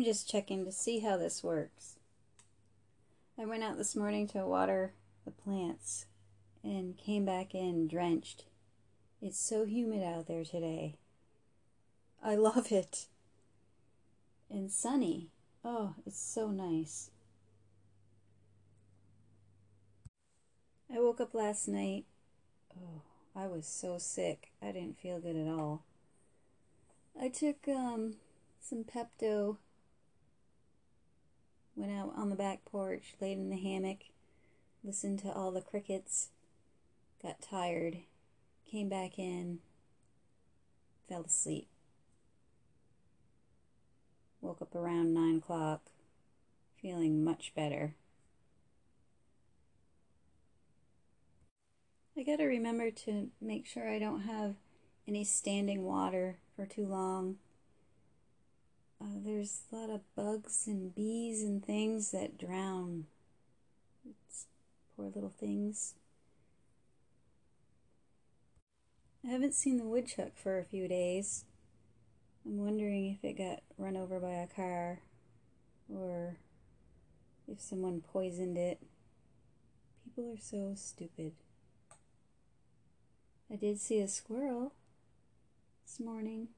I'm just checking to see how this works. I went out this morning to water the plants and came back in drenched. It's so humid out there today. I love it. And sunny. Oh, it's so nice. I woke up last night. Oh, I was so sick. I didn't feel good at all. I took um some Pepto. Went out on the back porch, laid in the hammock, listened to all the crickets, got tired, came back in, fell asleep. Woke up around nine o'clock, feeling much better. I gotta remember to make sure I don't have any standing water for too long. Uh, there's a lot of bugs and bees and things that drown. It's poor little things. I haven't seen the woodchuck for a few days. I'm wondering if it got run over by a car or if someone poisoned it. People are so stupid. I did see a squirrel this morning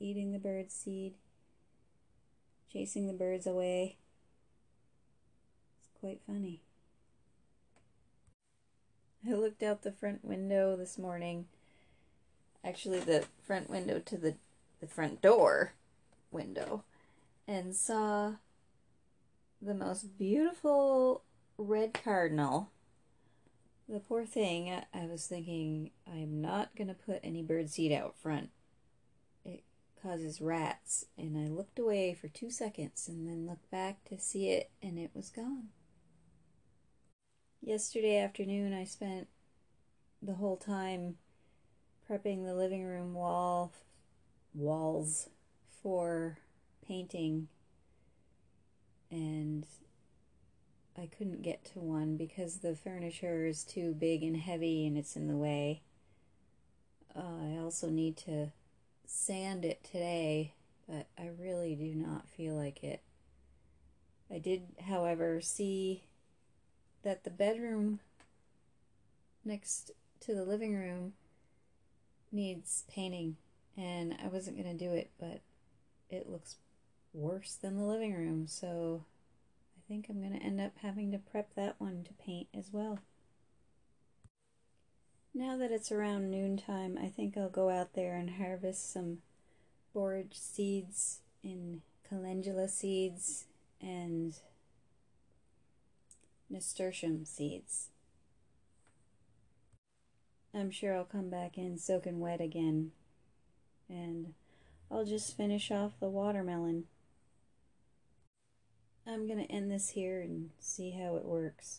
eating the bird seed, chasing the birds away. It's quite funny. I looked out the front window this morning. Actually, the front window to the, the front door window, and saw the most beautiful red cardinal the poor thing, I was thinking, I'm not going to put any birdseed out front. Causes rats. And I looked away for two seconds and then looked back to see it, and it was gone. Yesterday afternoon, I spent the whole time prepping the living room wall walls for painting and I couldn't get to one because the furniture is too big and heavy and it's in the way. Uh, I also need to sand it today, but I really do not feel like it. I did, however, see that the bedroom next to the living room needs painting, and I wasn't going to do it, but it looks worse than the living room, so I think I'm going to end up having to prep that one to paint as well. Now that it's around noontime, I think I'll go out there and harvest some borage seeds and calendula seeds and nasturtium seeds. I'm sure I'll come back in soaking wet again and I'll just finish off the watermelon. I'm going to end this here and see how it works.